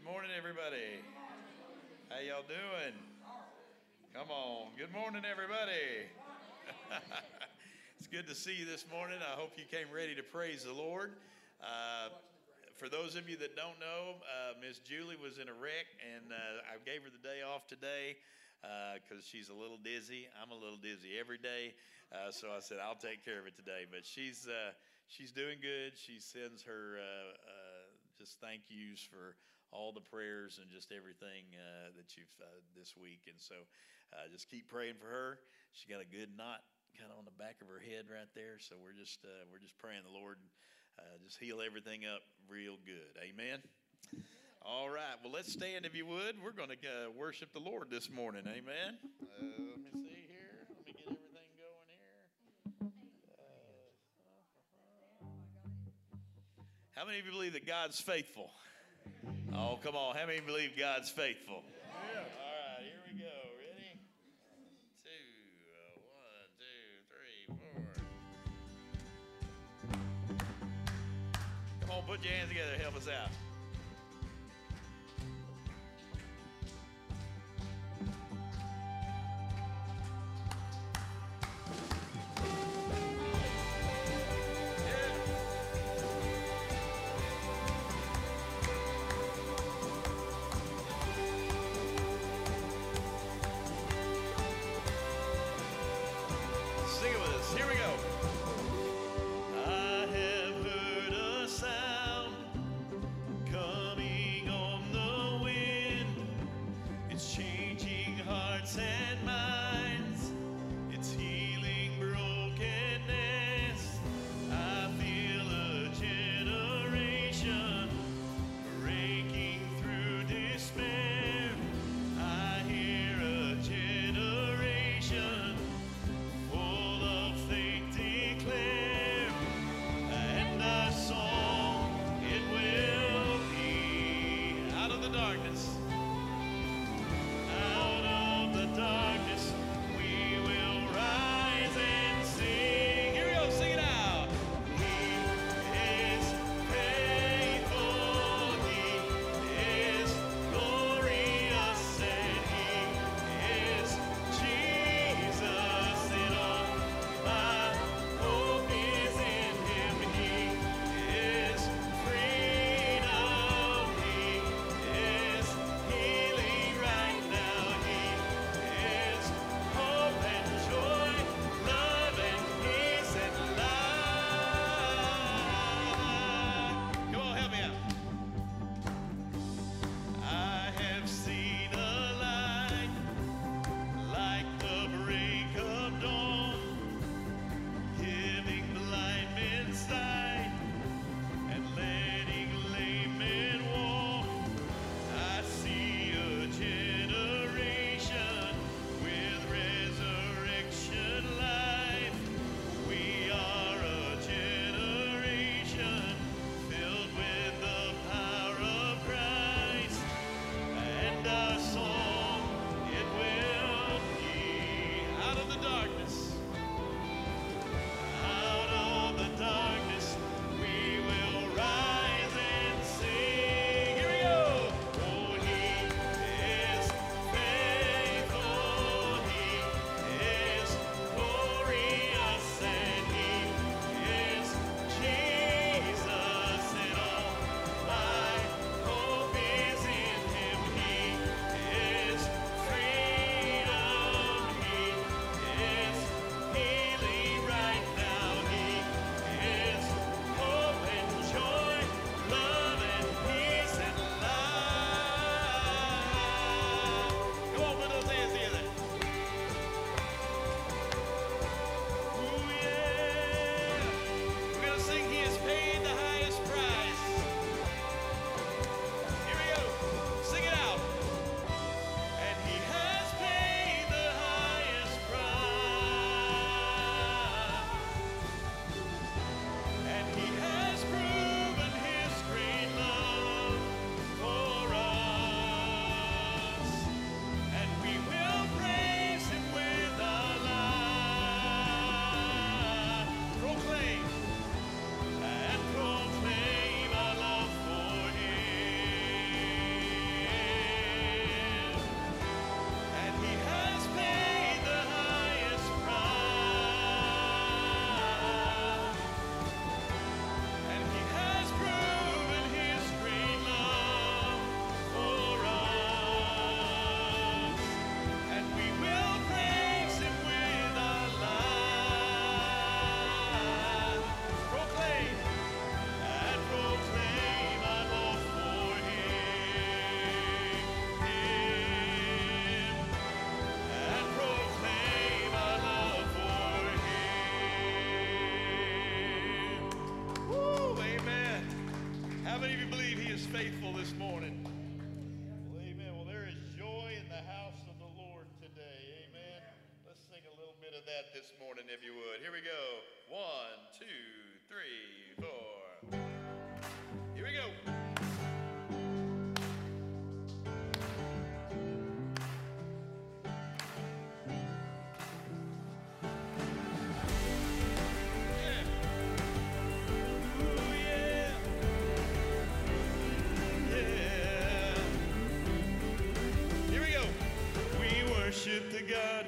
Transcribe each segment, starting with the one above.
Good morning, everybody. How y'all doing? Come on. Good morning, everybody. it's good to see you this morning. I hope you came ready to praise the Lord. Uh, for those of you that don't know, uh, Miss Julie was in a wreck, and uh, I gave her the day off today because uh, she's a little dizzy. I'm a little dizzy every day, uh, so I said I'll take care of it today. But she's uh, she's doing good. She sends her uh, uh, just thank yous for all the prayers and just everything uh, that you've this week. And so just keep praying for her. She got a good knot kind of on the back of her head right there. So we're just we're just praying the Lord just heal everything up real good. Amen. All right. Well, let's stand if you would. We're going to uh, worship the Lord this morning. Amen. Uh, let me see here. Let me get everything going here. Uh, how many of you believe that God's faithful? Oh, come on. How many believe God's faithful? Yeah. All right. Here we go. Ready? Two. Uh, one, two, three, four. Come on. Put your hands together. Help us out. Here we go. One, two, three, four. Here we go. worship the God.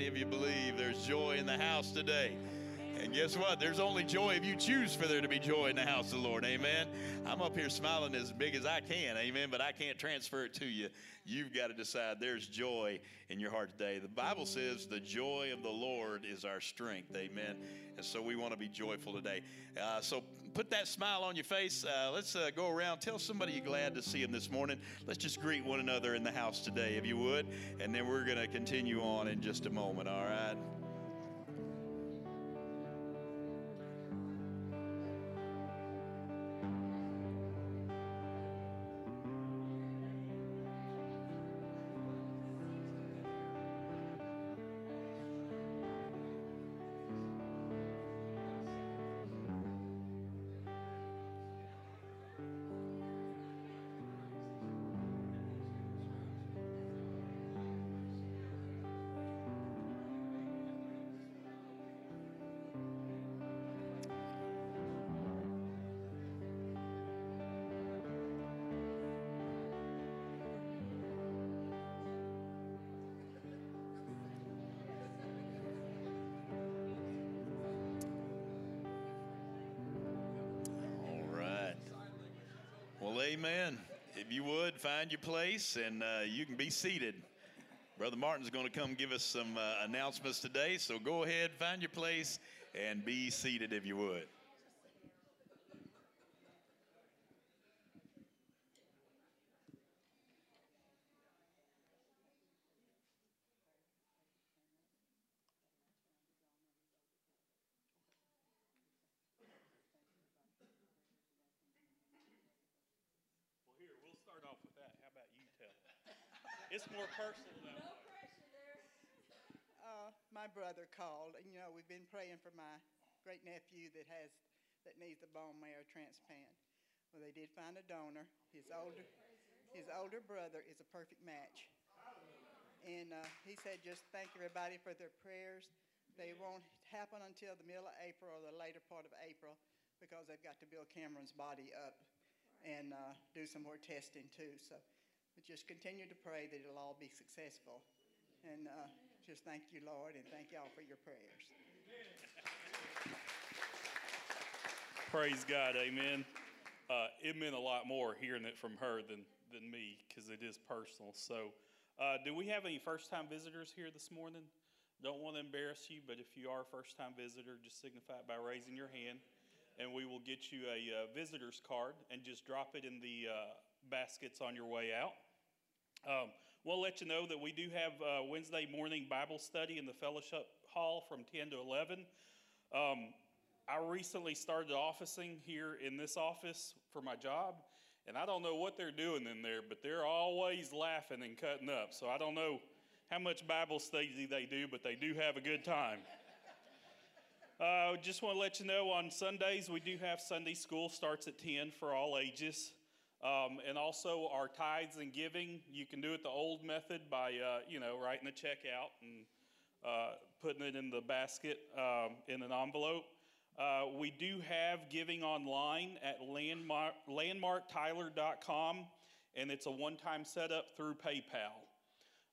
many of you believe there's joy in the house today? And guess what? There's only joy if you choose for there to be joy in the house of the Lord. Amen. I'm up here smiling as big as I can. Amen. But I can't transfer it to you. You've got to decide there's joy in your heart today. The Bible says the joy of the Lord is our strength. Amen. And so we want to be joyful today. Uh, so put that smile on your face. Uh, let's uh, go around. Tell somebody you're glad to see them this morning. Let's just greet one another in the house today, if you would. And then we're going to continue on in just a moment. All right. You would, find your place and uh, you can be seated. Brother Martin's going to come give us some uh, announcements today, so go ahead, find your place, and be seated if you would. It's more personal that No pressure there. Uh, my brother called, and you know we've been praying for my great nephew that has that needs a bone marrow transplant. Well, they did find a donor. His older his older brother is a perfect match, and uh, he said just thank everybody for their prayers. They won't happen until the middle of April or the later part of April because they've got to build Cameron's body up and uh, do some more testing too. So but just continue to pray that it'll all be successful. And uh, just thank you, Lord, and thank y'all for your prayers. Praise God, amen. Uh, it meant a lot more hearing it from her than, than me because it is personal. So, uh, do we have any first time visitors here this morning? Don't want to embarrass you, but if you are a first time visitor, just signify it by raising your hand, and we will get you a uh, visitor's card and just drop it in the uh, baskets on your way out. Um, we'll let you know that we do have uh, Wednesday morning Bible study in the fellowship hall from 10 to 11. Um, I recently started officing here in this office for my job, and I don't know what they're doing in there, but they're always laughing and cutting up. So I don't know how much Bible study they do, but they do have a good time. Uh, just want to let you know on Sundays we do have Sunday school starts at 10 for all ages. Um, and also our tithes and giving, you can do it the old method by, uh, you know, writing a check out and uh, putting it in the basket um, in an envelope. Uh, we do have giving online at landmark, landmarktyler.com, and it's a one time setup through PayPal.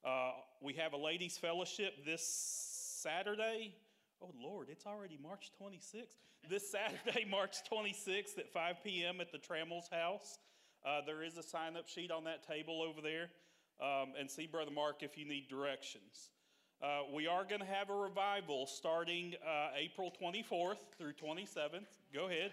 Uh, we have a ladies' fellowship this Saturday. Oh, Lord, it's already March 26th. This Saturday, March 26th at 5 p.m. at the Trammell's house. Uh, there is a sign up sheet on that table over there. Um, and see Brother Mark if you need directions. Uh, we are going to have a revival starting uh, April 24th through 27th. Go ahead.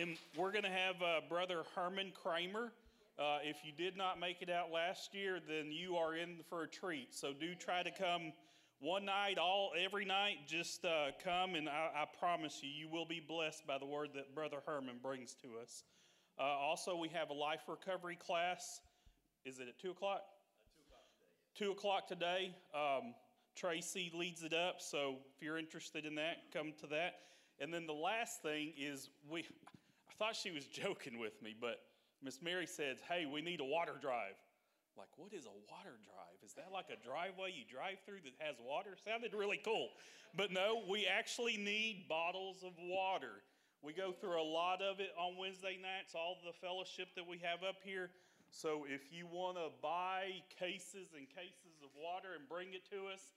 And we're going to have uh, Brother Herman Kramer. Uh, if you did not make it out last year, then you are in for a treat. So do try to come one night, all every night. Just uh, come, and I, I promise you, you will be blessed by the word that Brother Herman brings to us. Uh, also, we have a life recovery class. Is it at 2 o'clock? At 2 o'clock today. 2 o'clock today. Um, Tracy leads it up, so if you're interested in that, come to that. And then the last thing is we, I thought she was joking with me, but Miss Mary says, hey, we need a water drive. Like, what is a water drive? Is that like a driveway you drive through that has water? Sounded really cool. But no, we actually need bottles of water. We go through a lot of it on Wednesday nights, all the fellowship that we have up here. So if you want to buy cases and cases of water and bring it to us,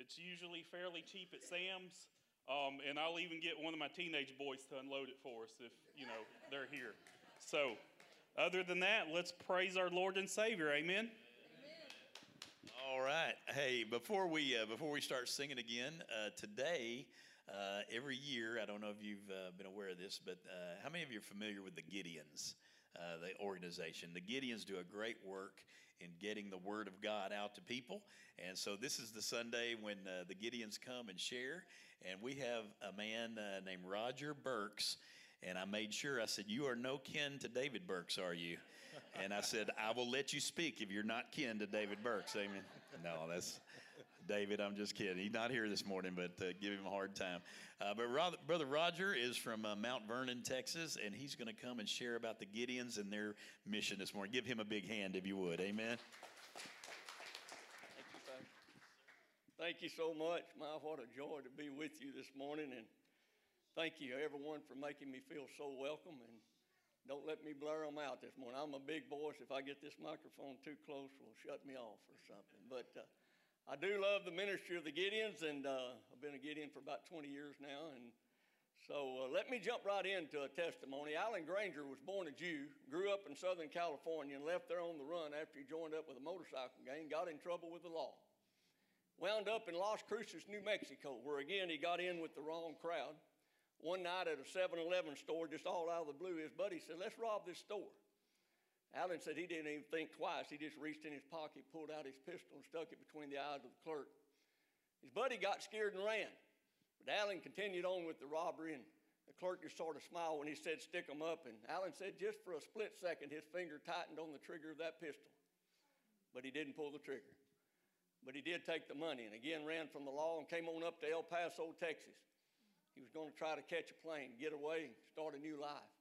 it's usually fairly cheap at Sam's. Um, and I'll even get one of my teenage boys to unload it for us if, you know, they're here. So, other than that, let's praise our Lord and Savior. Amen. All right. Hey, before we uh, before we start singing again, uh, today uh, every year, I don't know if you've uh, been aware of this, but uh, how many of you are familiar with the Gideons, uh, the organization? The Gideons do a great work in getting the Word of God out to people. And so this is the Sunday when the Gideons come and share. And we have a man named Roger Burks. And I made sure, I said, You are no kin to David Burks, are you? And I said, I will let you speak if you're not kin to David Burks. Amen. No, that's David, I'm just kidding. He's not here this morning, but uh, give him a hard time. Uh, but Brother Roger is from uh, Mount Vernon, Texas, and he's going to come and share about the Gideons and their mission this morning. Give him a big hand if you would. Amen. Thank you. Thank you so much. My, what a joy to be with you this morning. And thank you, everyone, for making me feel so welcome. And don't let me blur them out this morning. I'm a big voice. If I get this microphone too close, will shut me off or something. But uh, I do love the ministry of the Gideons, and uh, I've been a Gideon for about 20 years now, and So uh, let me jump right into a testimony. Alan Granger was born a Jew, grew up in Southern California, and left there on the run after he joined up with a motorcycle gang, got in trouble with the law. Wound up in Las Cruces, New Mexico, where again he got in with the wrong crowd. One night at a 7 Eleven store, just all out of the blue, his buddy said, Let's rob this store. Alan said he didn't even think twice. He just reached in his pocket, pulled out his pistol, and stuck it between the eyes of the clerk. His buddy got scared and ran. But Alan continued on with the robbery, and the clerk just sort of smiled when he said, Stick 'em up. And Alan said, just for a split second, his finger tightened on the trigger of that pistol. But he didn't pull the trigger. But he did take the money and again ran from the law and came on up to El Paso, Texas. He was going to try to catch a plane, get away, start a new life.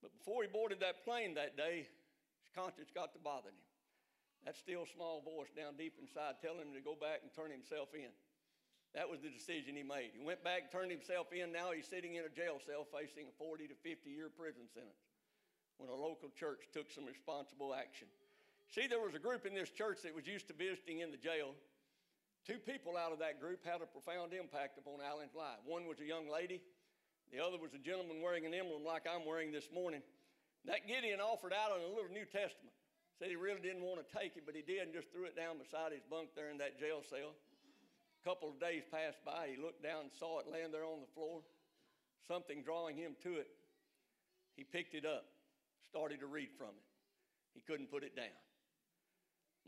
But before he boarded that plane that day, his conscience got to bothering him. That still small voice down deep inside telling him to go back and turn himself in. That was the decision he made. He went back, turned himself in. Now he's sitting in a jail cell facing a 40 to 50 year prison sentence when a local church took some responsible action. See, there was a group in this church that was used to visiting in the jail. Two people out of that group had a profound impact upon Alan's life. One was a young lady, the other was a gentleman wearing an emblem like I'm wearing this morning. That Gideon offered Alan a little New Testament. Said he really didn't want to take it, but he did and just threw it down beside his bunk there in that jail cell. A couple of days passed by. He looked down and saw it laying there on the floor, something drawing him to it. He picked it up, started to read from it. He couldn't put it down.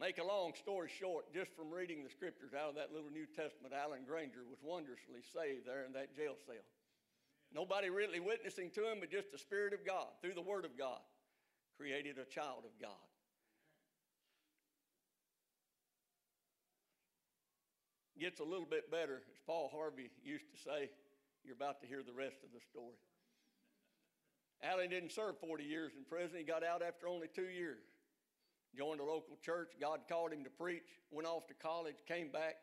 Make a long story short, just from reading the scriptures out of that little New Testament, Alan Granger was wondrously saved there in that jail cell. Nobody really witnessing to him, but just the Spirit of God, through the Word of God, created a child of God. gets a little bit better. As Paul Harvey used to say, you're about to hear the rest of the story. Alan didn't serve 40 years in prison. He got out after only two years. Joined a local church. God called him to preach. Went off to college. Came back.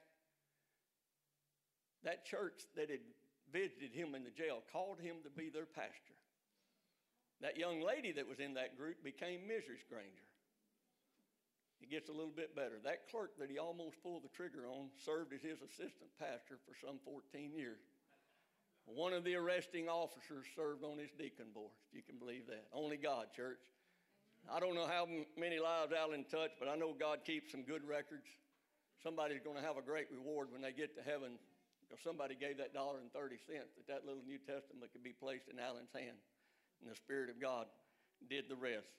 That church that had visited him in the jail called him to be their pastor. That young lady that was in that group became Mrs. Granger. It gets a little bit better. That clerk that he almost pulled the trigger on served as his assistant pastor for some 14 years. One of the arresting officers served on his deacon board, if you can believe that. Only God, church. I don't know how many lives Alan touched, but I know God keeps some good records. Somebody's going to have a great reward when they get to heaven because somebody gave that dollar and 30 cents that that little New Testament could be placed in Alan's hand. And the Spirit of God did the rest.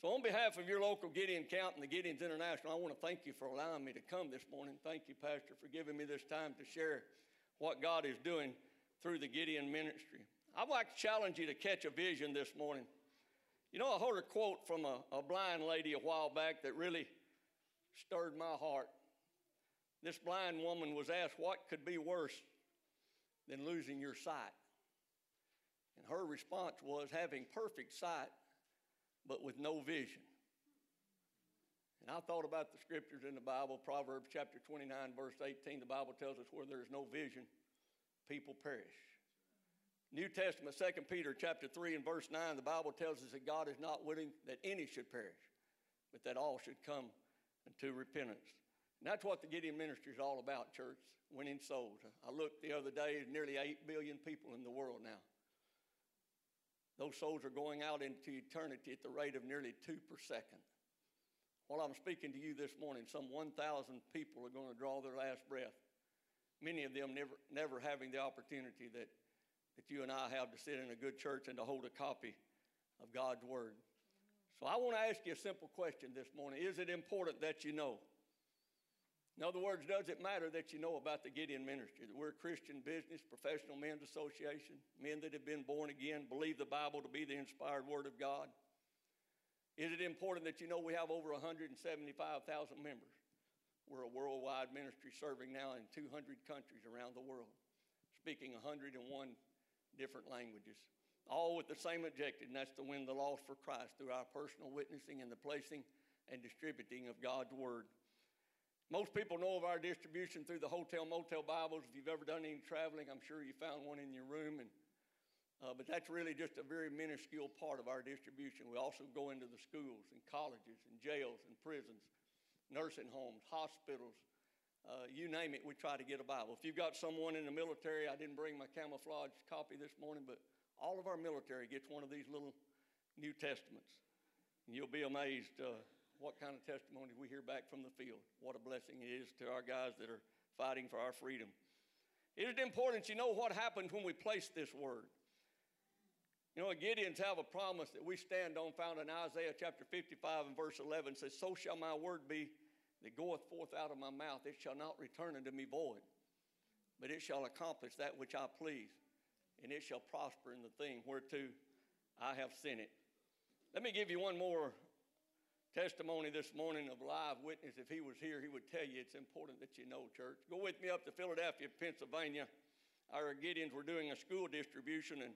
So, on behalf of your local Gideon Camp and the Gideons International, I want to thank you for allowing me to come this morning. Thank you, Pastor, for giving me this time to share what God is doing through the Gideon ministry. I'd like to challenge you to catch a vision this morning. You know, I heard a quote from a, a blind lady a while back that really stirred my heart. This blind woman was asked what could be worse than losing your sight. And her response was having perfect sight but with no vision. And I thought about the scriptures in the Bible, Proverbs chapter 29, verse 18. The Bible tells us where there is no vision, people perish. New Testament, 2 Peter chapter 3 and verse 9, the Bible tells us that God is not willing that any should perish, but that all should come unto repentance. And that's what the Gideon ministry is all about, church, winning souls. I looked the other day, nearly 8 billion people in the world now. Those souls are going out into eternity at the rate of nearly two per second. While I'm speaking to you this morning, some 1,000 people are going to draw their last breath. Many of them never, never having the opportunity that, that you and I have to sit in a good church and to hold a copy of God's Word. So I want to ask you a simple question this morning Is it important that you know? In other words, does it matter that you know about the Gideon ministry? That we're a Christian business, professional men's association, men that have been born again, believe the Bible to be the inspired word of God? Is it important that you know we have over 175,000 members? We're a worldwide ministry serving now in 200 countries around the world, speaking 101 different languages, all with the same objective, and that's to win the lost for Christ through our personal witnessing and the placing and distributing of God's Word. Most people know of our distribution through the hotel motel Bibles. If you've ever done any traveling, I'm sure you found one in your room. And, uh, but that's really just a very minuscule part of our distribution. We also go into the schools and colleges and jails and prisons, nursing homes, hospitals, uh, you name it, we try to get a Bible. If you've got someone in the military, I didn't bring my camouflage copy this morning, but all of our military gets one of these little New Testaments. And you'll be amazed uh, what kind of testimony we hear back from the field. What a blessing it is to our guys that are fighting for our freedom. It is important you know what happens when we place this word. You know, Gideons have a promise that we stand on, found in Isaiah chapter 55 and verse 11 says, So shall my word be that goeth forth out of my mouth. It shall not return unto me void, but it shall accomplish that which I please, and it shall prosper in the thing whereto I have sent it. Let me give you one more testimony this morning of live witness. If he was here, he would tell you it's important that you know, church. Go with me up to Philadelphia, Pennsylvania. Our Gideons were doing a school distribution, and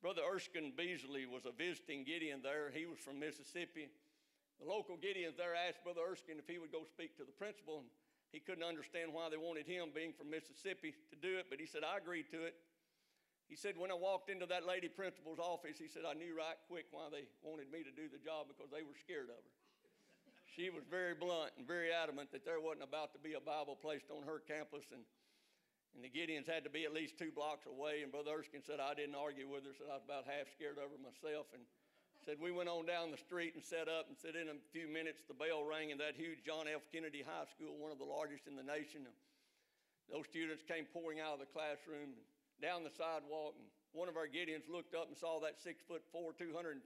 Brother Erskine Beasley was a visiting Gideon there. He was from Mississippi. The local Gideons there asked Brother Erskine if he would go speak to the principal, and he couldn't understand why they wanted him, being from Mississippi, to do it, but he said, I agreed to it. He said, when I walked into that lady principal's office, he said, I knew right quick why they wanted me to do the job because they were scared of her. she was very blunt and very adamant that there wasn't about to be a Bible placed on her campus, and, and the Gideons had to be at least two blocks away. And Brother Erskine said, I didn't argue with her, said I was about half scared of her myself. And said we went on down the street and set up and said in a few minutes the bell rang in that huge John F. Kennedy High School, one of the largest in the nation. Those students came pouring out of the classroom and down the sidewalk, and one of our Gideons looked up and saw that six foot four, 256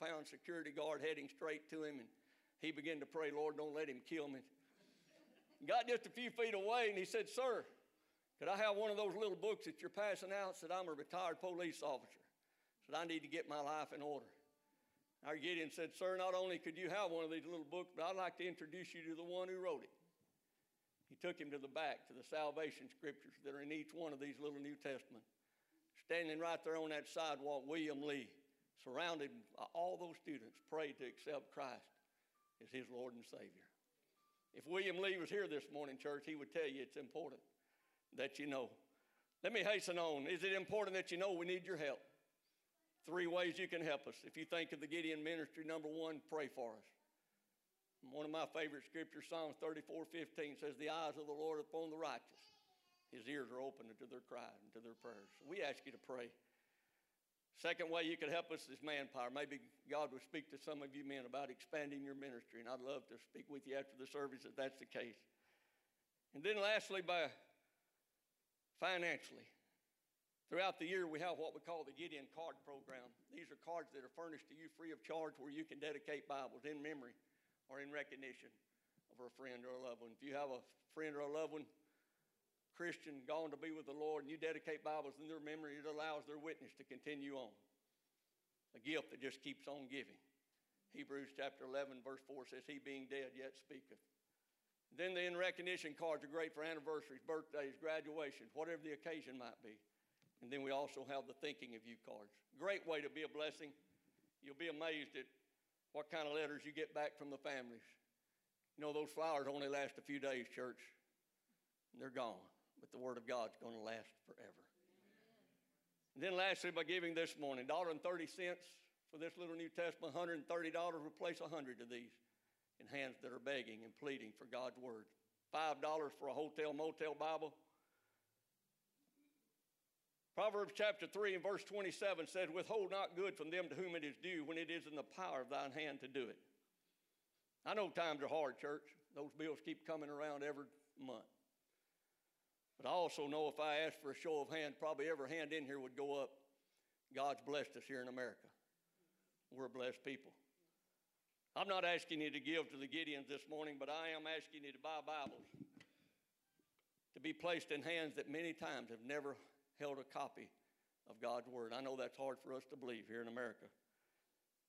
pound security guard heading straight to him, and he began to pray, Lord, don't let him kill me. Got just a few feet away, and he said, Sir, could I have one of those little books that you're passing out? Said, I'm a retired police officer. Said, I need to get my life in order. Our Gideon said, Sir, not only could you have one of these little books, but I'd like to introduce you to the one who wrote it. He took him to the back to the salvation scriptures that are in each one of these little New Testament. Standing right there on that sidewalk, William Lee, surrounded by all those students, prayed to accept Christ as his Lord and Savior. If William Lee was here this morning, church, he would tell you it's important that you know. Let me hasten on. Is it important that you know we need your help? Three ways you can help us. If you think of the Gideon ministry, number one, pray for us. One of my favorite scriptures, Psalms 34 15, says, The eyes of the Lord are upon the righteous. His ears are open to their cry and to their prayers. We ask you to pray. Second way you could help us is manpower. Maybe God will speak to some of you men about expanding your ministry, and I'd love to speak with you after the service if that's the case. And then lastly, by financially. Throughout the year, we have what we call the Gideon Card Program. These are cards that are furnished to you free of charge where you can dedicate Bibles in memory or in recognition of a friend or a loved one. If you have a friend or a loved one, Christian, gone to be with the Lord, and you dedicate Bibles in their memory, it allows their witness to continue on. A gift that just keeps on giving. Hebrews chapter 11, verse 4 says, He being dead yet speaketh. Then the in recognition cards are great for anniversaries, birthdays, graduations, whatever the occasion might be. And then we also have the thinking of you cards. Great way to be a blessing. You'll be amazed at what kind of letters you get back from the families. You know, those flowers only last a few days, church. And they're gone. But the Word of God's going to last forever. And then lastly, by giving this morning, $1.30 for this little New Testament, $130, replace 100 of these in hands that are begging and pleading for God's Word. $5 for a hotel motel Bible, Proverbs chapter 3 and verse 27 says, Withhold not good from them to whom it is due when it is in the power of thine hand to do it. I know times are hard, church. Those bills keep coming around every month. But I also know if I asked for a show of hands, probably every hand in here would go up. God's blessed us here in America. We're a blessed people. I'm not asking you to give to the Gideons this morning, but I am asking you to buy Bibles to be placed in hands that many times have never held a copy of God's Word. I know that's hard for us to believe here in America.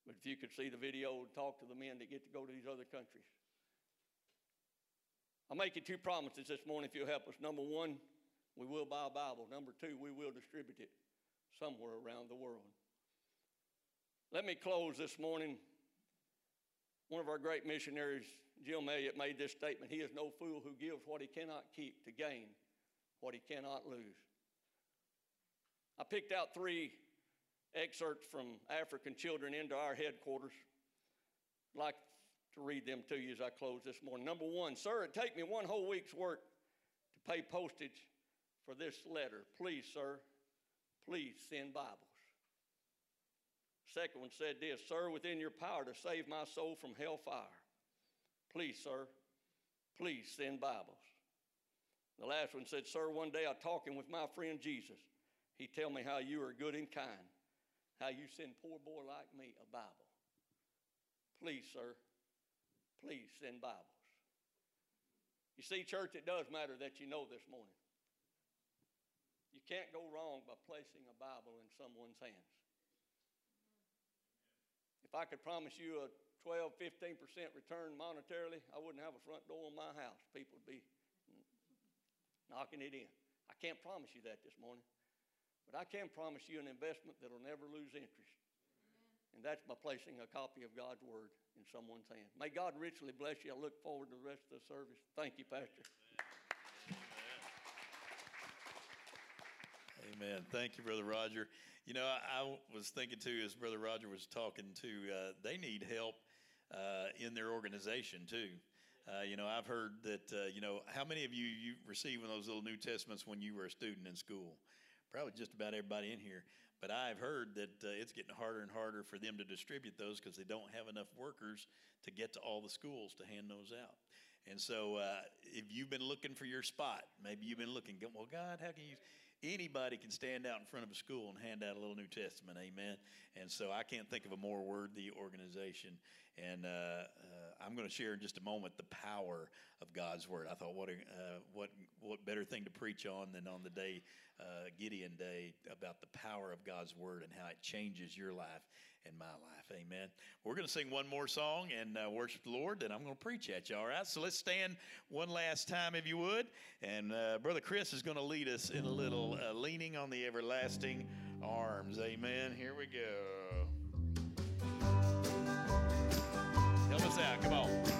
But if you could see the video and talk to the men that get to go to these other countries. I'll make you two promises this morning if you'll help us. Number one, we will buy a Bible. Number two, we will distribute it somewhere around the world. Let me close this morning. One of our great missionaries, Jim Elliot, made this statement He is no fool who gives what he cannot keep to gain what he cannot lose. I picked out three excerpts from African children into our headquarters. I'd like to read them to you as I close this morning. Number one, sir, it take me one whole week's work to pay postage for this letter. Please, sir, please send Bibles. Second one said this Sir, within your power to save my soul from hellfire. Please, sir, please send Bibles. The last one said, Sir, one day I talking with my friend Jesus. He tell me how you are good and kind, how you send poor boy like me a Bible. Please, sir, please send Bibles. You see, church, it does matter that you know this morning. You can't go wrong by placing a Bible in someone's hands. If I could promise you a 12, 15% return monetarily, I wouldn't have a front door in my house. People would be knocking it in. I can't promise you that this morning, but I can promise you an investment that'll never lose interest. And that's by placing a copy of God's Word in someone's hand. May God richly bless you. I look forward to the rest of the service. Thank you, Pastor. Amen. Thank you, Brother Roger. You know, I, I was thinking too, as Brother Roger was talking to, uh, they need help uh, in their organization too. Uh, you know, I've heard that, uh, you know, how many of you, you received one of those little New Testaments when you were a student in school? Probably just about everybody in here. But I've heard that uh, it's getting harder and harder for them to distribute those because they don't have enough workers to get to all the schools to hand those out. And so, uh, if you've been looking for your spot, maybe you've been looking, well, God, how can you? Anybody can stand out in front of a school and hand out a little New Testament, amen. And so I can't think of a more worthy organization. And uh, uh, I'm going to share in just a moment the power of God's word. I thought, what a, uh, what what better thing to preach on than on the day uh, Gideon Day about the power of God's word and how it changes your life and my life, amen. We're going to sing one more song and uh, worship the Lord, and I'm going to preach at you. All right, so let's stand one last time, if you would. And uh, Brother Chris is going to lead us in a little leaning on the everlasting arms, amen. Here we go. Help us out. Come on.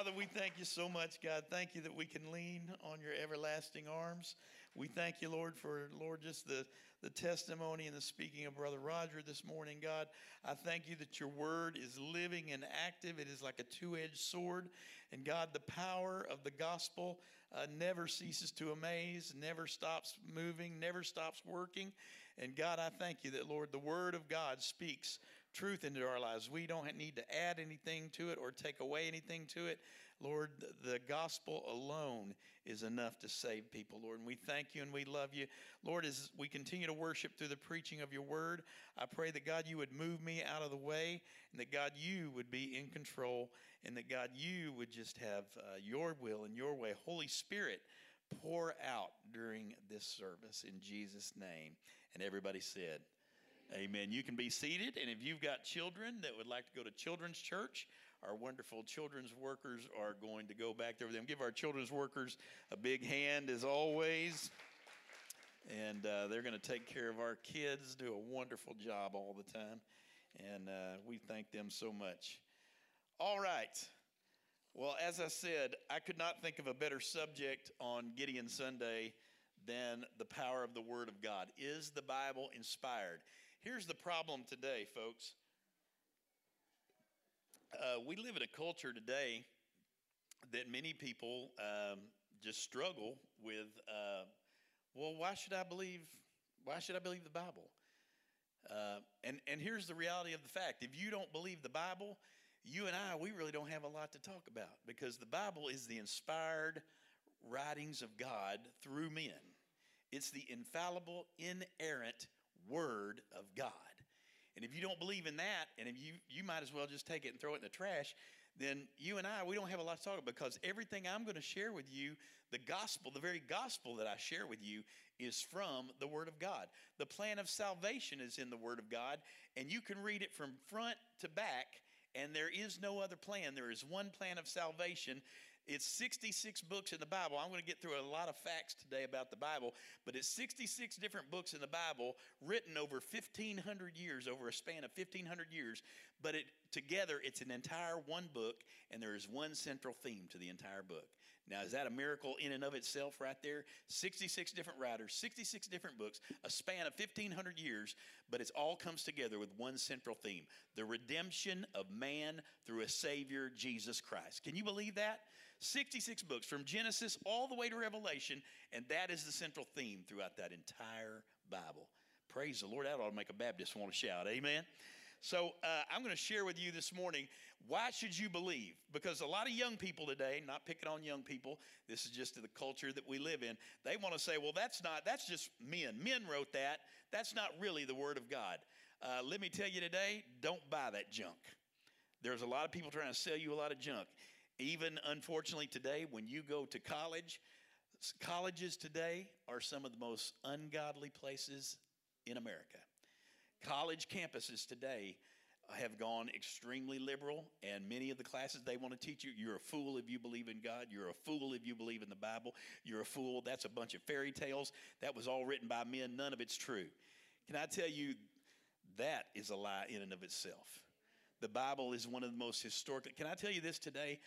Father, we thank you so much, God. Thank you that we can lean on your everlasting arms. We thank you, Lord, for, Lord, just the, the testimony and the speaking of Brother Roger this morning, God. I thank you that your word is living and active. It is like a two edged sword. And God, the power of the gospel uh, never ceases to amaze, never stops moving, never stops working. And God, I thank you that, Lord, the word of God speaks truth into our lives. We don't need to add anything to it or take away anything to it. Lord, the gospel alone is enough to save people, Lord. And we thank you and we love you. Lord, as we continue to worship through the preaching of your word, I pray that God, you would move me out of the way and that God, you would be in control and that God, you would just have uh, your will and your way. Holy Spirit, pour out during this service in Jesus' name. And everybody said, Amen. You can be seated, and if you've got children that would like to go to children's church, our wonderful children's workers are going to go back there with them. Give our children's workers a big hand as always. And uh, they're going to take care of our kids, do a wonderful job all the time. And uh, we thank them so much. All right. Well, as I said, I could not think of a better subject on Gideon Sunday than the power of the Word of God. Is the Bible inspired? Here's the problem today, folks. Uh, we live in a culture today that many people um, just struggle with. Uh, well, why should I believe? Why should I believe the Bible? Uh, and and here's the reality of the fact: if you don't believe the Bible, you and I, we really don't have a lot to talk about because the Bible is the inspired writings of God through men. It's the infallible, inerrant Word of God. And if you don't believe in that, and if you you might as well just take it and throw it in the trash, then you and I we don't have a lot to talk about because everything I'm going to share with you, the gospel, the very gospel that I share with you is from the word of God. The plan of salvation is in the word of God, and you can read it from front to back and there is no other plan. There is one plan of salvation, it's 66 books in the Bible. I'm going to get through a lot of facts today about the Bible, but it's 66 different books in the Bible written over 1,500 years, over a span of 1,500 years. But it, together, it's an entire one book, and there is one central theme to the entire book. Now, is that a miracle in and of itself right there? 66 different writers, 66 different books, a span of 1,500 years, but it all comes together with one central theme the redemption of man through a Savior, Jesus Christ. Can you believe that? 66 books from Genesis all the way to Revelation, and that is the central theme throughout that entire Bible. Praise the Lord. That ought to make a Baptist want to shout. Amen. So uh, I'm going to share with you this morning why should you believe? Because a lot of young people today, not picking on young people, this is just the culture that we live in. They want to say, well, that's not, that's just men. Men wrote that. That's not really the Word of God. Uh, let me tell you today, don't buy that junk. There's a lot of people trying to sell you a lot of junk. Even unfortunately today, when you go to college, colleges today are some of the most ungodly places in America. College campuses today have gone extremely liberal, and many of the classes they want to teach you you're a fool if you believe in God, you're a fool if you believe in the Bible, you're a fool. That's a bunch of fairy tales. That was all written by men, none of it's true. Can I tell you, that is a lie in and of itself. The Bible is one of the most historic. Can I tell you this today?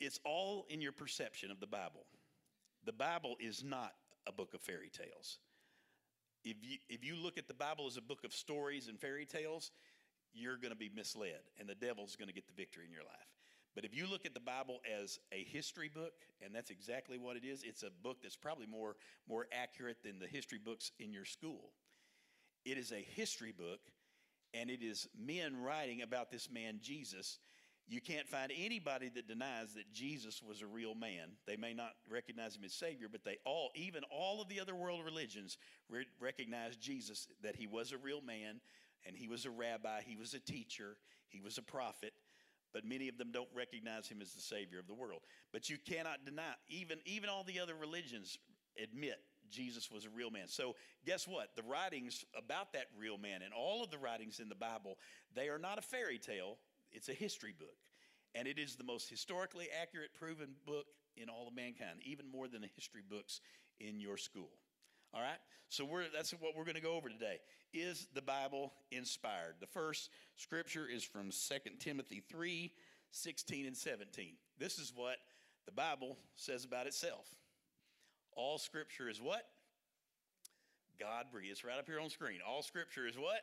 It's all in your perception of the Bible. The Bible is not a book of fairy tales. If you, if you look at the Bible as a book of stories and fairy tales, you're going to be misled, and the devil's going to get the victory in your life. But if you look at the Bible as a history book, and that's exactly what it is, it's a book that's probably more, more accurate than the history books in your school. It is a history book, and it is men writing about this man, Jesus, you can't find anybody that denies that Jesus was a real man. They may not recognize him as Savior, but they all, even all of the other world religions, re- recognize Jesus that he was a real man and he was a rabbi, he was a teacher, he was a prophet. But many of them don't recognize him as the Savior of the world. But you cannot deny, even, even all the other religions admit Jesus was a real man. So, guess what? The writings about that real man and all of the writings in the Bible, they are not a fairy tale, it's a history book. And it is the most historically accurate, proven book in all of mankind, even more than the history books in your school. All right? So we're, that's what we're going to go over today. Is the Bible inspired? The first scripture is from 2 Timothy 3 16 and 17. This is what the Bible says about itself. All scripture is what? God breathed. It's right up here on screen. All scripture is what?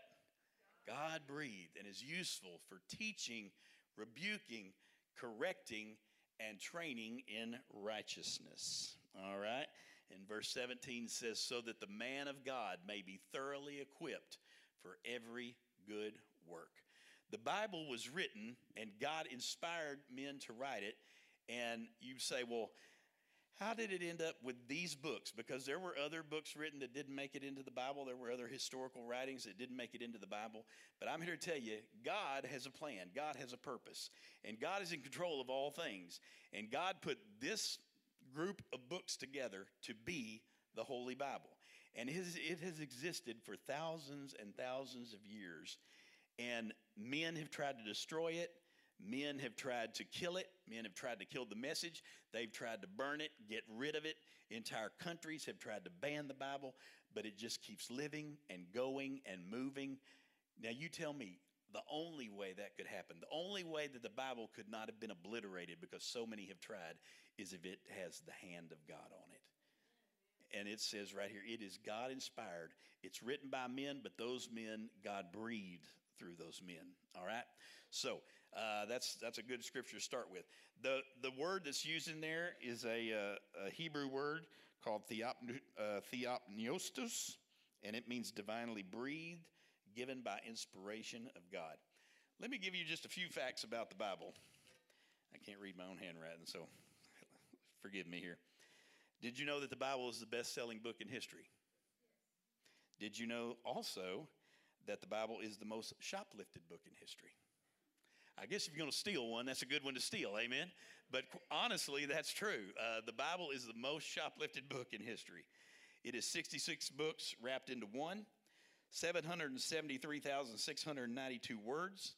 God breathed and is useful for teaching, rebuking, correcting, and training in righteousness. All right? And verse 17 says, So that the man of God may be thoroughly equipped for every good work. The Bible was written, and God inspired men to write it. And you say, Well, how did it end up with these books? Because there were other books written that didn't make it into the Bible. There were other historical writings that didn't make it into the Bible. But I'm here to tell you, God has a plan, God has a purpose, and God is in control of all things. And God put this group of books together to be the Holy Bible. And it has, existed for thousands and thousands of years. And men have tried to destroy it. Men have tried to kill it. Men have tried to kill the message. They've tried to burn it, get rid of it. Entire countries have tried to ban the Bible, but it just keeps living and going and moving. Now, you tell me the only way that could happen, the only way that the Bible could not have been obliterated because so many have tried, is if it has the hand of God on it. And it says right here, it is God inspired. It's written by men, but those men, God breathed through those men. All right? So uh, that's, that's a good scripture to start with. The, the word that's used in there is a, uh, a Hebrew word called theop, uh, theopneustos, and it means divinely breathed, given by inspiration of God. Let me give you just a few facts about the Bible. I can't read my own handwriting, so forgive me here. Did you know that the Bible is the best selling book in history? Did you know also that the Bible is the most shoplifted book in history? I guess if you're going to steal one, that's a good one to steal, amen? But honestly, that's true. Uh, the Bible is the most shoplifted book in history. It is 66 books wrapped into one, 773,692 words.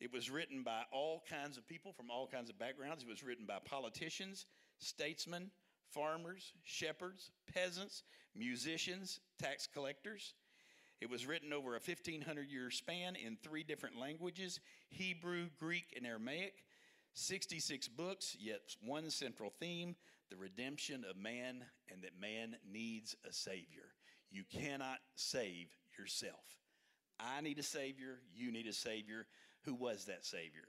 It was written by all kinds of people from all kinds of backgrounds. It was written by politicians, statesmen, farmers, shepherds, peasants, musicians, tax collectors. It was written over a 1500 year span in three different languages Hebrew, Greek, and Aramaic. 66 books, yet one central theme the redemption of man, and that man needs a Savior. You cannot save yourself. I need a Savior. You need a Savior. Who was that Savior?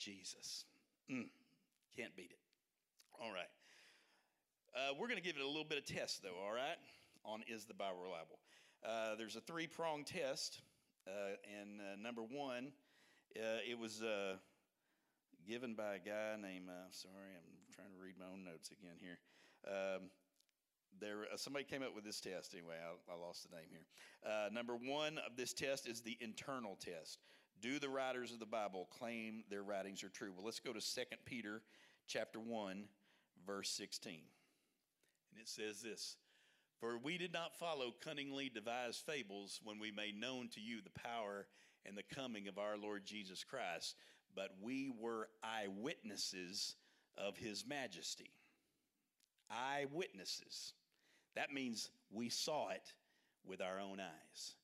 Jesus. Mm, can't beat it. All right. Uh, we're going to give it a little bit of test, though, all right, on is the Bible reliable? Uh, there's a three prong test, uh, and uh, number one, uh, it was uh, given by a guy named, sorry, I'm trying to read my own notes again here. Um, there, somebody came up with this test. Anyway, I, I lost the name here. number one of this test is the internal test. Do the writers of the Bible claim their writings are true? Well, let's go to 2 Peter chapter 1, verse 16. And it says this For we did not follow cunningly devised fables when we made known to you the power and the coming of our Lord Jesus Christ, but we were eyewitnesses of his majesty. Eyewitnesses. That means we saw it with our own eyes.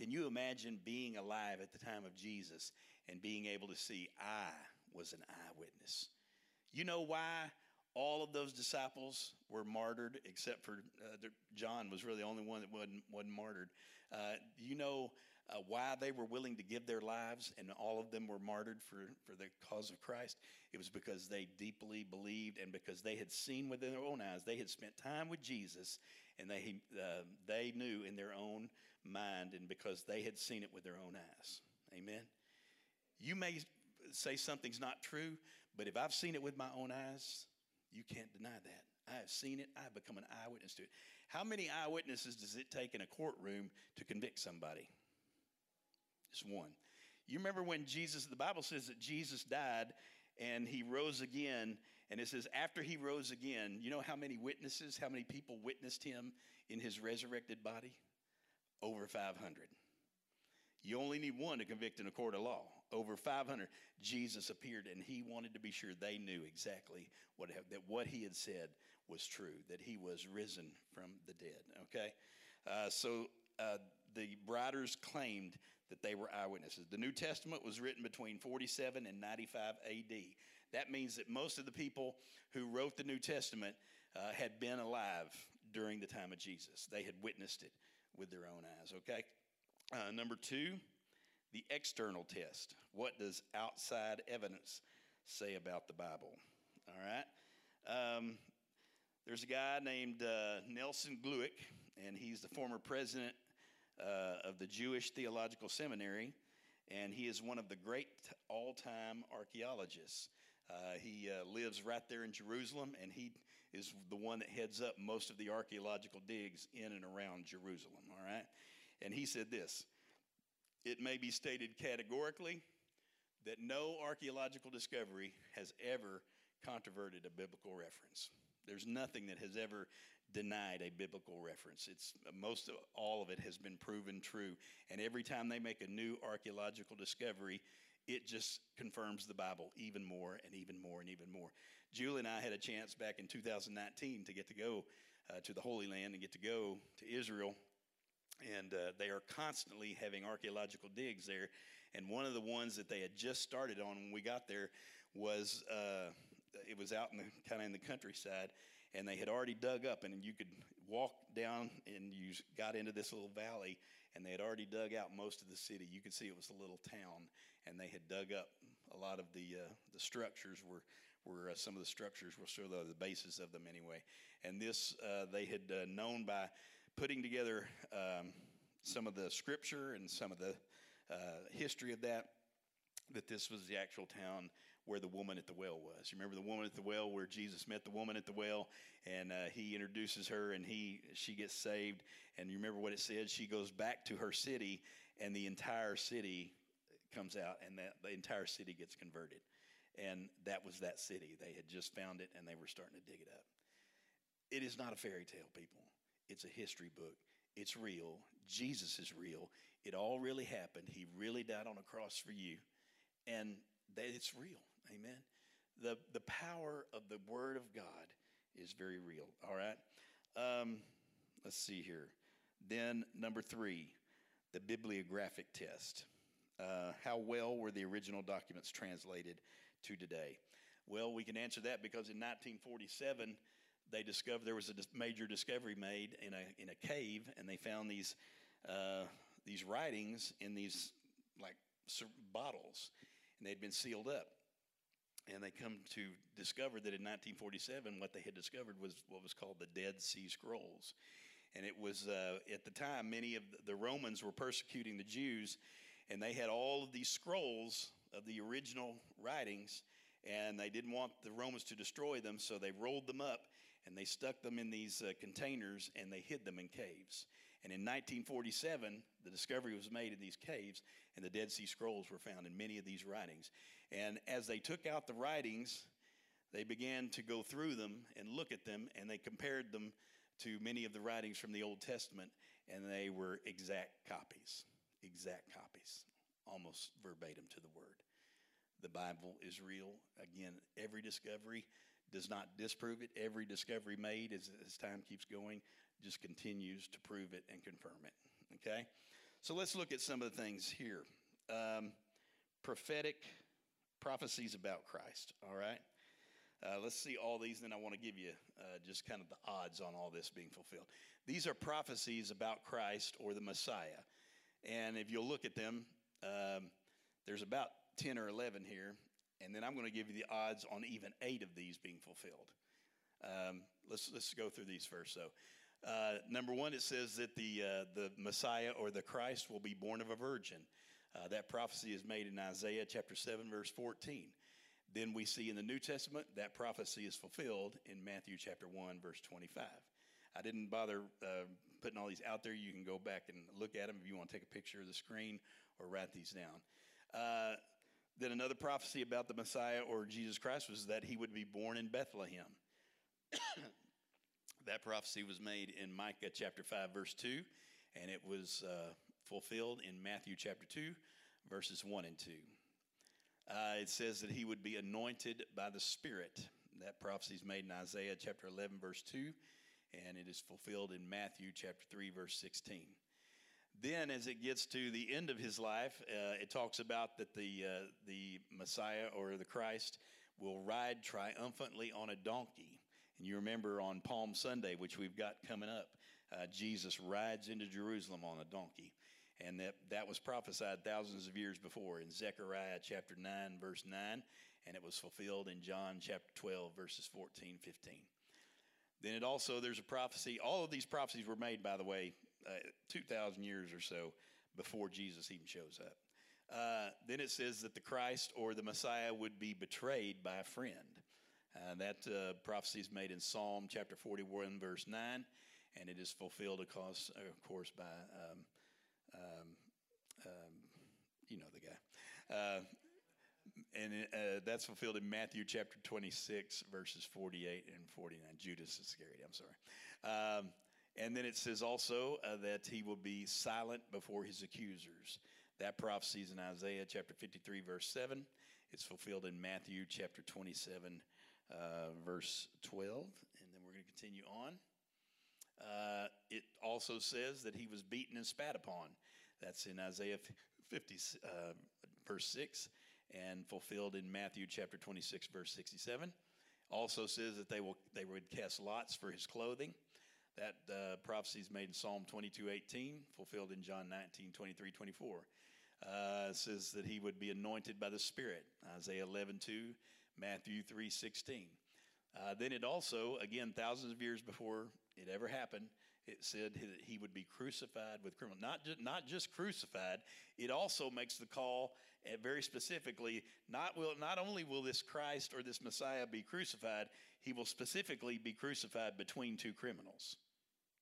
Can you imagine being alive at the time of Jesus and being able to see, I was an eyewitness? You know why all of those disciples were martyred except for uh, John was really the only one that wasn't, wasn't martyred. Uh, you know uh, why they were willing to give their lives and all of them were martyred for, for the cause of Christ? It was because they deeply believed and because they had seen with their own eyes. They had spent time with Jesus and they, uh, they knew in their own mind and because they had seen it with their own eyes. Amen. You may say something's not true, but if I've seen it with my own eyes, you can't deny that. I have seen it. I have become an eyewitness to it. How many eyewitnesses does it take in a courtroom to convict somebody? Just one. You remember when Jesus, the Bible says that Jesus died and he rose again. And it says, after he rose again, you know how many witnesses, how many people witnessed him in his resurrected body? Over 500. You only need one to convict in a court of law over 500, Jesus appeared and he wanted to be sure they knew exactly what, that what he had said was true, that he was risen from the dead. Okay? Uh, so uh, the writers claimed that they were eyewitnesses. The New Testament was written between 47 and 95 AD. That means that most of the people who wrote the New Testament uh, had been alive during the time of Jesus. They had witnessed it with their own eyes, okay? Uh, number two, the external test. What does outside evidence say about the Bible? All right? Um, there's a guy named uh, Nelson Glueck, and he's the former president uh, of the Jewish Theological Seminary, and he is one of the great all time archaeologists. Uh, he uh, lives right there in Jerusalem, and he is the one that heads up most of the archaeological digs in and around Jerusalem, all right? And he said this It may be stated categorically that no archaeological discovery has ever controverted a biblical reference. There's nothing that has ever denied a biblical reference. It's most of all of it has been proven true. And every time they make a new archaeological discovery, it just confirms the Bible even more and even more and even more. Julie and I had a chance back in 2019 to get to go uh, to the Holy Land and get to go to Israel. And uh, they are constantly having archaeological digs there. And one of the ones that they had just started on when we got there was uh, it was out in the kind of in the countryside, and they had already dug up, and you could walk down, and you got into this little valley, and they had already dug out most of the city. You could see it was a little town, and they had dug up a lot of the uh, the structures were were uh, some of the structures were sort of the basis of them anyway. And this uh, they had uh, known by putting together um, some of the scripture and some of the uh, history of that that this was the actual town where the woman at the well was. You remember the woman at the well where Jesus met the woman at the well, and uh, he introduces her, and he she gets saved. And you remember what it said? She goes back to her city, and the entire city comes out, and that the entire city gets converted. And that was that city. They had just found it, and they were starting to dig it up. It is not a fairy tale, people. It's a history book. It's real. Jesus is real. It all really happened. He really died on a cross for you, and that it's real. Amen. The, the power of the Word of God is very real. All right. Um, let's see here. Then, number three, the bibliographic test. Uh, how well were the original documents translated to today? Well, we can answer that because in 1947, they discovered there was a major discovery made in a, in a cave, and they found these, uh, these writings in these like bottles, and they'd been sealed up. And they come to discover that in 1947 what they had discovered was what was called the dead sea scrolls. And it was uh, at the time many of the romans were persecuting the jews and they had all of these scrolls of the original writings and they didn't want the romans to destroy them so they rolled them up and they stuck them in these uh, containers and they hid them in caves and in 1947 the discovery was made in these caves and the dead sea scrolls were found in many of these writings and as they took out the writings, they began to go through them and look at them, and they compared them to many of the writings from the Old Testament, and they were exact copies, exact copies, almost verbatim to the word. The Bible is real. Again, every discovery does not disprove it. Every discovery made as, as time keeps going just continues to prove it and confirm it. Okay? So let's look at some of the things here. Um, prophetic prophecies about Christ, all right? Uh, let's see all these, then I want to give you uh, just kind of the odds on all this being fulfilled. These are prophecies about Christ or the Messiah. And if you'll look at them, um, there's about 10 or 11 here. And then I'm going to give you the odds on even eight of these being fulfilled. Um, let's, let's go through these first. So, uh, number one, it says that the, uh, the Messiah or the Christ will be born of a virgin. Uh, that prophecy is made in Isaiah chapter 7, verse 14. Then we see in the New Testament that prophecy is fulfilled in Matthew chapter 1, verse 25. I didn't bother uh, putting all these out there. You can go back and look at them if you want to take a picture of the screen or write these down. Then another prophecy about the Messiah or Jesus Christ was that he would be born in Bethlehem. that prophecy was made in Micah chapter 5, verse 2, and it was uh, fulfilled in Matthew chapter 2, verses 1 and 2. Uh, it says that he would be anointed by the Spirit. That prophecy is made in Isaiah chapter 11, verse 2, and it is fulfilled in Matthew chapter 3, verse 16. Then, as it gets to the end of his life, uh, it talks about that the, uh, the Messiah or the Christ will ride triumphantly on a donkey. And you remember on Palm Sunday, which we've got coming up, uh, Jesus rides into Jerusalem on a donkey. And that, that was prophesied thousands of years before in Zechariah chapter 9, verse 9, and it was fulfilled in John chapter 12, verses 14, 15. Then it also, there's a prophecy, all of these prophecies were made, by the way, uh, 2,000 years or so before Jesus even shows up. Uh, then it says that the Christ or the Messiah would be betrayed by a friend. Uh, that uh, prophecy is made in Psalm chapter 41, verse 9, and it is fulfilled, of course, of course by, um, um, um, you know the guy. Uh, and uh, that's fulfilled in Matthew chapter 26, verses 48 and 49. Judas Iscariot, I'm sorry. And then it says also uh, that he will be silent before his accusers. That prophecy is in Isaiah chapter 53, verse 7. It's fulfilled in Matthew chapter 27, uh, verse 12. And then we're going to continue on. Uh, it also says that he was beaten and spat upon. That's in Isaiah 50, uh, verse 6, and fulfilled in Matthew chapter 26, verse 67. Also says that they will they would cast lots for his clothing. That uh, prophecy is made in Psalm 22, 18, fulfilled in John 19, 23, 24. Uh, says that he would be anointed by the Spirit. Isaiah 11, 2, Matthew 3, 16. Uh, then it also, again, thousands of years before it ever happened, it said that he would be crucified with criminals. Not just, not just crucified, it also makes the call uh, very specifically not, will, not only will this Christ or this Messiah be crucified, he will specifically be crucified between two criminals.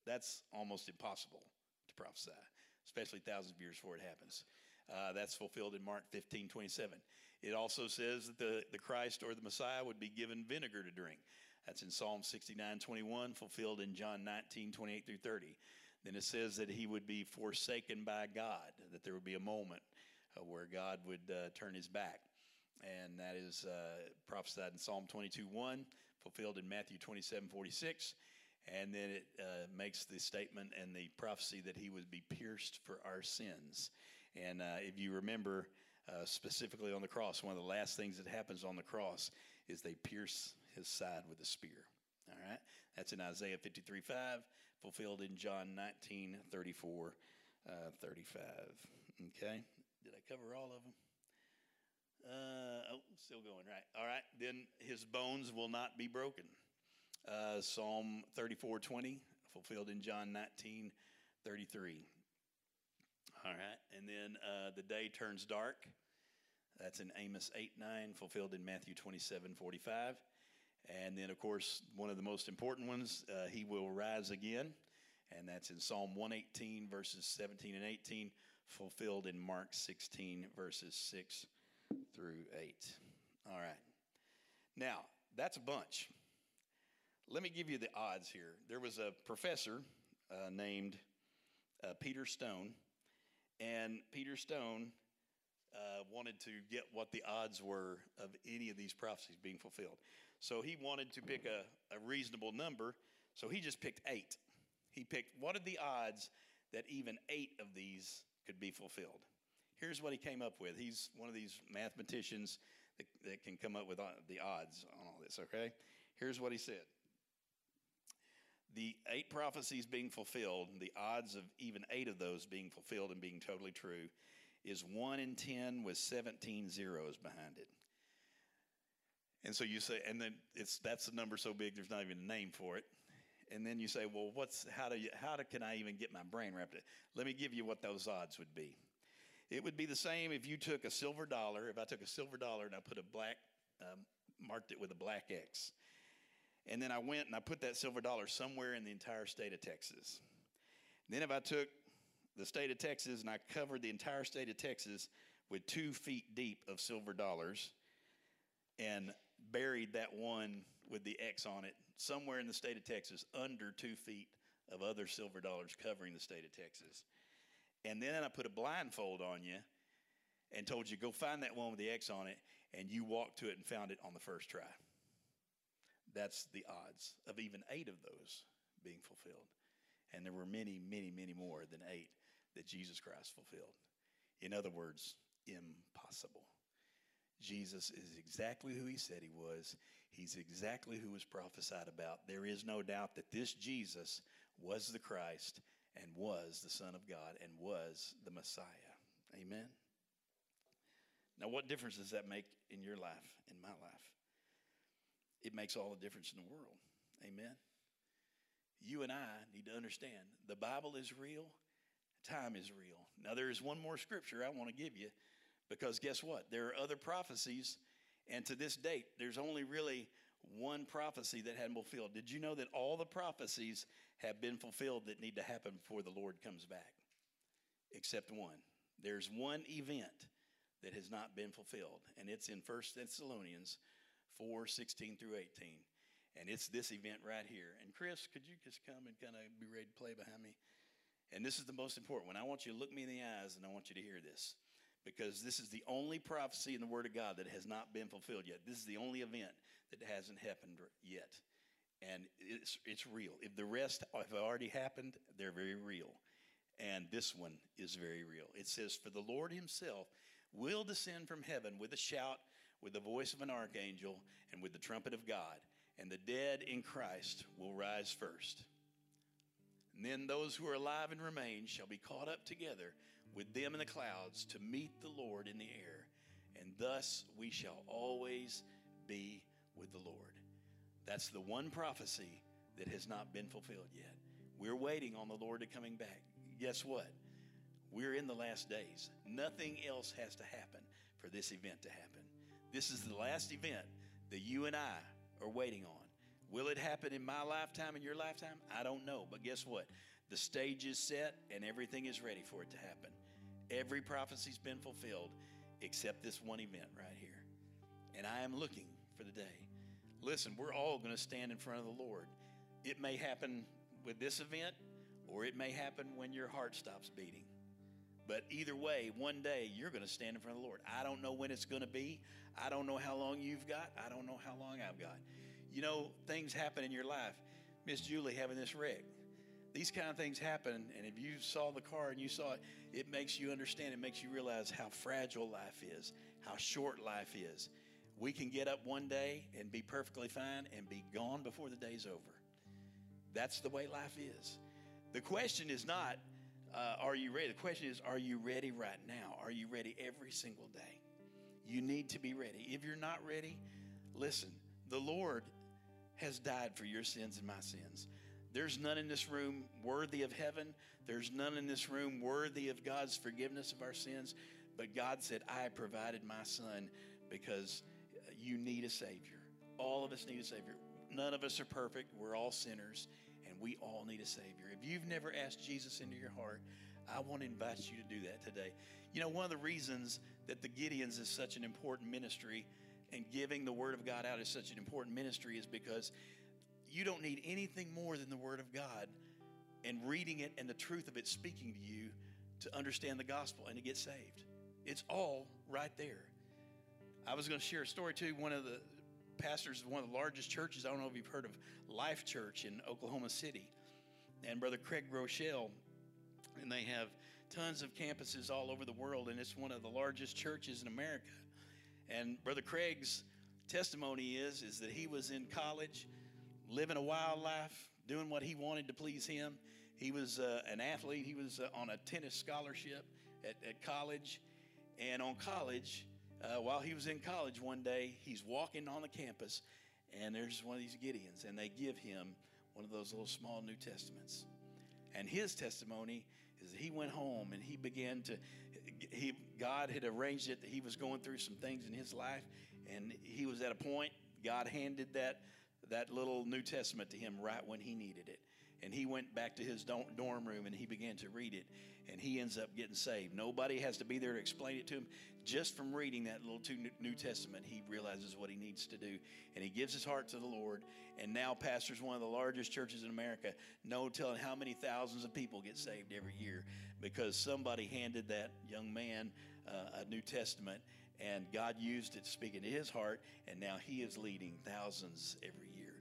That's almost impossible to prophesy, especially thousands of years before it happens. Uh, that's fulfilled in Mark 15, 27. It also says that the, the Christ or the Messiah would be given vinegar to drink. That's in Psalm 69, 21, fulfilled in John 19, 28 through 30. Then it says that he would be forsaken by God, that there would be a moment uh, where God would uh, turn his back. And that is uh, prophesied in Psalm 22, 1, fulfilled in Matthew 27, 46. And then it uh, makes the statement and the prophecy that he would be pierced for our sins. And uh, if you remember uh, specifically on the cross, one of the last things that happens on the cross is they pierce his side with a spear. All right? That's in Isaiah 53 5, fulfilled in John 19 34 uh, 35. Okay? Did I cover all of them? Uh, oh, still going, right. All right. Then his bones will not be broken. Uh, Psalm 34 20, fulfilled in John 19 33. All right. And then uh, the day turns dark. That's in Amos 8 9, fulfilled in Matthew 27 45. And then, of course, one of the most important ones, uh, he will rise again. And that's in Psalm 118, verses 17 and 18, fulfilled in Mark 16, verses 6 through 8. All right. Now, that's a bunch. Let me give you the odds here. There was a professor uh, named uh, Peter Stone, and Peter Stone uh, wanted to get what the odds were of any of these prophecies being fulfilled. So he wanted to pick a, a reasonable number, so he just picked eight. He picked what are the odds that even eight of these could be fulfilled? Here's what he came up with. He's one of these mathematicians that, that can come up with uh, the odds on all this, okay? Here's what he said the eight prophecies being fulfilled, the odds of even eight of those being fulfilled and being totally true is 1 in 10 with 17 zeros behind it. And so you say, and then it's that's a number so big there's not even a name for it. And then you say, well, what's how do you how do, can I even get my brain wrapped? Let me give you what those odds would be. It would be the same if you took a silver dollar. If I took a silver dollar and I put a black, um, marked it with a black X, and then I went and I put that silver dollar somewhere in the entire state of Texas. Then if I took the state of Texas and I covered the entire state of Texas with two feet deep of silver dollars and buried that one with the X on it somewhere in the state of Texas under two feet of other silver dollars covering the state of Texas. And then I put a blindfold on you and told you, go find that one with the X on it, and you walked to it and found it on the first try. That's the odds of even eight of those being fulfilled. And there were many, many, many more than eight that Jesus Christ fulfilled. In other words, impossible. Jesus is exactly who he said he was. He's exactly who was prophesied about. There is no doubt that this Jesus was the Christ and was the Son of God and was the Messiah. Amen. Now, what difference does that make in your life, in my life? It makes all the difference in the world. Amen. You and I need to understand the Bible is real, time is real. Now, there is one more scripture I want to give you because guess what? There are other prophecies, and to this date, there's only really one prophecy that hadn't fulfilled. Did you know that all the prophecies have been fulfilled that need to happen before the Lord comes back? Except one. There's one event that has not been fulfilled, and it's in 1 Thessalonians 4 16 through 18. And it's this event right here. And Chris, could you just come and kind of be ready to play behind me? And this is the most important one. I want you to look me in the eyes and I want you to hear this because this is the only prophecy in the Word of God that has not been fulfilled yet. This is the only event that hasn't happened yet. And it's, it's real. If the rest have already happened, they're very real. And this one is very real. It says, For the Lord Himself will descend from heaven with a shout, with the voice of an archangel, and with the trumpet of God, and the dead in Christ will rise first. And then those who are alive and remain shall be caught up together with them in the clouds to meet the Lord in the air, and thus we shall always be with the Lord. That's the one prophecy that has not been fulfilled yet. We're waiting on the Lord to coming back. Guess what? We're in the last days. Nothing else has to happen for this event to happen. This is the last event that you and I are waiting on. Will it happen in my lifetime, in your lifetime? I don't know. But guess what? The stage is set and everything is ready for it to happen. Every prophecy's been fulfilled except this one event right here. And I am looking for the day. Listen, we're all going to stand in front of the Lord. It may happen with this event or it may happen when your heart stops beating. But either way, one day you're going to stand in front of the Lord. I don't know when it's going to be. I don't know how long you've got. I don't know how long I've got. You know, things happen in your life. Miss Julie having this wreck. These kind of things happen, and if you saw the car and you saw it, it makes you understand, it makes you realize how fragile life is, how short life is. We can get up one day and be perfectly fine and be gone before the day's over. That's the way life is. The question is not, uh, are you ready? The question is, are you ready right now? Are you ready every single day? You need to be ready. If you're not ready, listen, the Lord has died for your sins and my sins. There's none in this room worthy of heaven. There's none in this room worthy of God's forgiveness of our sins. But God said, I provided my son because you need a Savior. All of us need a Savior. None of us are perfect. We're all sinners, we all need a Savior. If you've never asked Jesus into your heart, I want to invite you to do that today. You know, one of the reasons that the Gideons is such an important ministry and giving the Word of God out is such an important ministry is because you don't need anything more than the Word of God and reading it and the truth of it speaking to you to understand the gospel and to get saved. It's all right there. I was going to share a story too. One of the pastors of one of the largest churches, I don't know if you've heard of Life Church in Oklahoma City, and Brother Craig Groeschel, and they have tons of campuses all over the world, and it's one of the largest churches in America. And Brother Craig's testimony is, is that he was in college, living a wild life, doing what he wanted to please him. He was uh, an athlete. He was uh, on a tennis scholarship at, at college. And on college, uh, while he was in college one day, he's walking on the campus, and there's one of these Gideons, and they give him one of those little small New Testaments. And his testimony is that he went home and he began to, he, God had arranged it that he was going through some things in his life, and he was at a point, God handed that, that little New Testament to him right when he needed it. And he went back to his dorm room and he began to read it, and he ends up getting saved. Nobody has to be there to explain it to him. Just from reading that little New Testament, he realizes what he needs to do, and he gives his heart to the Lord. And now pastors one of the largest churches in America. No telling how many thousands of people get saved every year because somebody handed that young man uh, a New Testament, and God used it to speak into his heart, and now he is leading thousands every year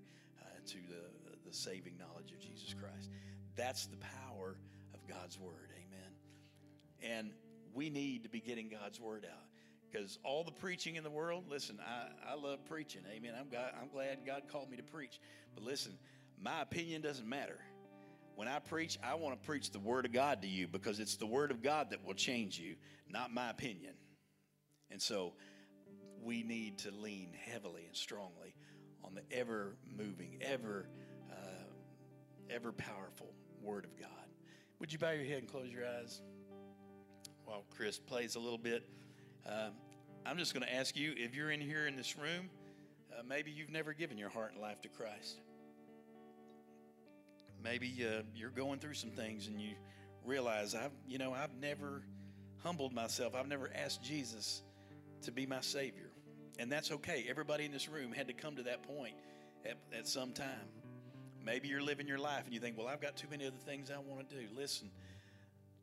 uh, to the, the saving knowledge of Jesus Christ. That's the power of God's Word. Amen. And we need to be getting God's word out because all the preaching in the world, listen, I, I love preaching. Amen. I'm, God, I'm glad God called me to preach. But listen, my opinion doesn't matter. When I preach, I want to preach the word of God to you because it's the word of God that will change you, not my opinion. And so we need to lean heavily and strongly on the ever moving, ever, ever powerful word of God. Would you bow your head and close your eyes while Chris plays a little bit? Um, I'm just going to ask you if you're in here in this room, uh, maybe you've never given your heart and life to Christ. Maybe uh, you're going through some things and you realize I've, you know, I've never humbled myself. I've never asked Jesus to be my Savior. And that's okay. Everybody in this room had to come to that point at, at some time. Maybe you're living your life and you think, well, I've got too many other things I want to do. Listen,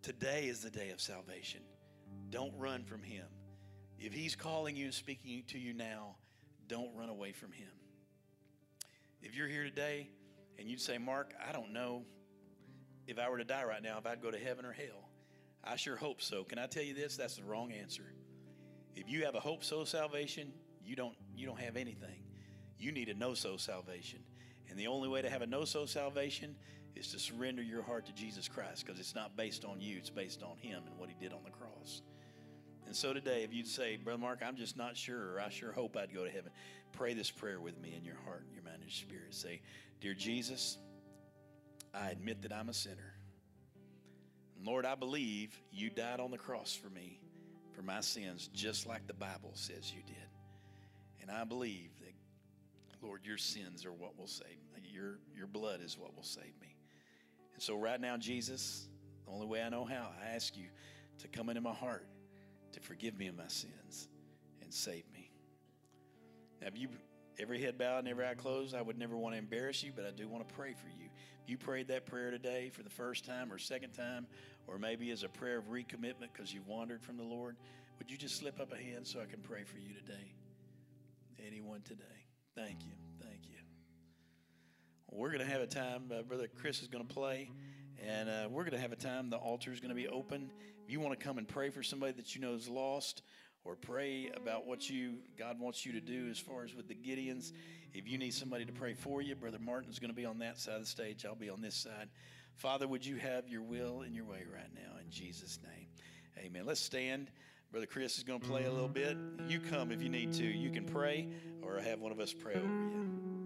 today is the day of salvation. Don't run from Him. If He's calling you and speaking to you now, don't run away from Him. If you're here today and you'd say, Mark, I don't know if I were to die right now, if I'd go to heaven or hell. I sure hope so. Can I tell you this? That's the wrong answer. If you have a hope so salvation, you don't you don't have anything. You need a no so salvation. And the only way to have a no so salvation is to surrender your heart to Jesus Christ because it's not based on you, it's based on Him and what He did on the cross. And so today, if you'd say, Brother Mark, I'm just not sure, or I sure hope I'd go to heaven, pray this prayer with me in your heart, your mind, and your spirit. Say, Dear Jesus, I admit that I'm a sinner. Lord, I believe you died on the cross for me, for my sins, just like the Bible says you did. And I believe Lord, your sins are what will save me. Your, your blood is what will save me. And so, right now, Jesus, the only way I know how, I ask you to come into my heart, to forgive me of my sins, and save me. Now, if you every head bowed and every eye closed, I would never want to embarrass you, but I do want to pray for you. If you prayed that prayer today for the first time or second time, or maybe as a prayer of recommitment because you've wandered from the Lord, would you just slip up a hand so I can pray for you today? Anyone today? Thank you. Thank you. We're going to have a time, uh, Brother Chris is going to play, and uh, we're going to have a time. The altar is going to be open. If you want to come and pray for somebody that you know is lost, or pray about what you God wants you to do as far as with the Gideons. If you need somebody to pray for you, Brother Martin's going to be on that side of the stage. I'll be on this side. Father, would you have your will and your way right now in Jesus' name? Amen. Let's stand. Brother Chris is going to play a little bit. You come if you need to. You can pray or have one of us pray over you.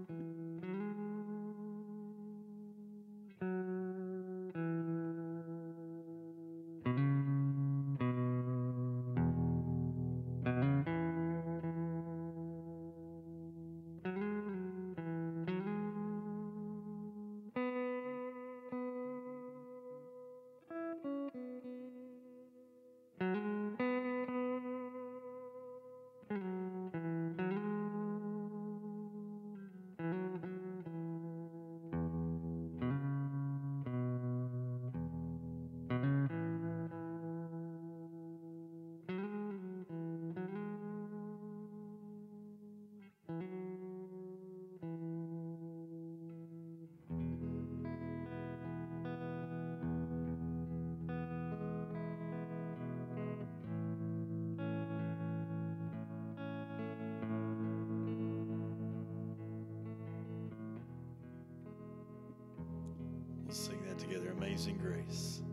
Together. Amazing grace.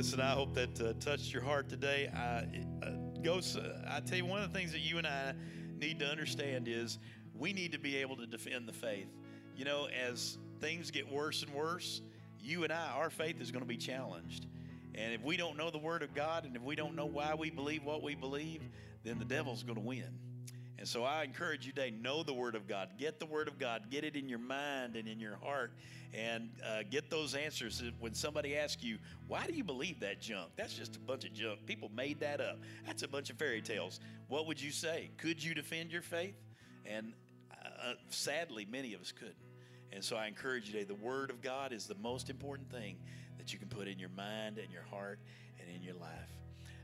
Listen, I hope that uh, touched your heart today. I, uh, go, I tell you, one of the things that you and I need to understand is we need to be able to defend the faith. You know, as things get worse and worse, you and I, our faith is going to be challenged. And if we don't know the Word of God and if we don't know why we believe what we believe, then the devil's going to win. And so I encourage you today, know the Word of God. Get the Word of God. Get it in your mind and in your heart. And uh, get those answers. When somebody asks you, why do you believe that junk? That's just a bunch of junk. People made that up. That's a bunch of fairy tales. What would you say? Could you defend your faith? And uh, sadly, many of us couldn't. And so I encourage you today, the Word of God is the most important thing that you can put in your mind and your heart and in your life.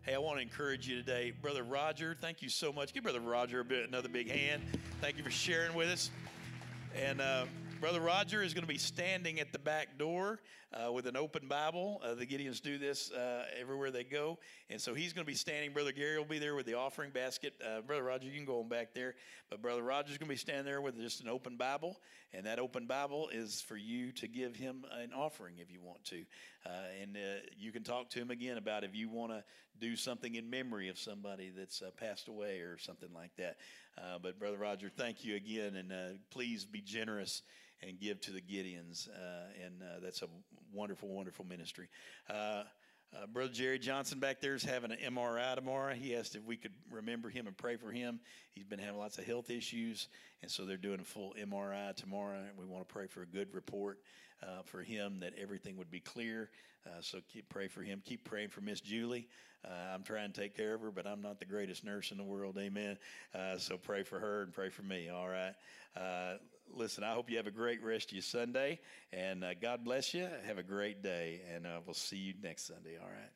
Hey, I want to encourage you today, Brother Roger. Thank you so much. Give Brother Roger a bit, another big hand. Thank you for sharing with us. And uh, Brother Roger is going to be standing at the back door uh, with an open Bible. Uh, the Gideons do this uh, everywhere they go. And so he's going to be standing. Brother Gary will be there with the offering basket. Uh, Brother Roger, you can go on back there. But Brother Roger's going to be standing there with just an open Bible. And that open Bible is for you to give him an offering if you want to. Uh, and you can talk to him again about if you want to do something in memory of somebody that's uh, passed away or something like that. Uh, but Brother Roger, thank you again, and uh, please be generous and give to the Gideons, uh, and uh, that's a wonderful, wonderful ministry. Uh, Brother Jerry Johnson back there is having an MRI tomorrow. He asked if we could remember him and pray for him. He's been having lots of health issues, and so they're doing a full MRI tomorrow. And we want to pray for a good report uh, for him that everything would be clear. Uh, so keep pray for him. Keep praying for Miss Julie. Uh, I'm trying to take care of her, but I'm not the greatest nurse in the world. Amen. Uh, so pray for her and pray for me. All right. Uh, listen, I hope you have a great rest of your Sunday, and uh, God bless you. Have a great day, and we'll see you next Sunday. All right.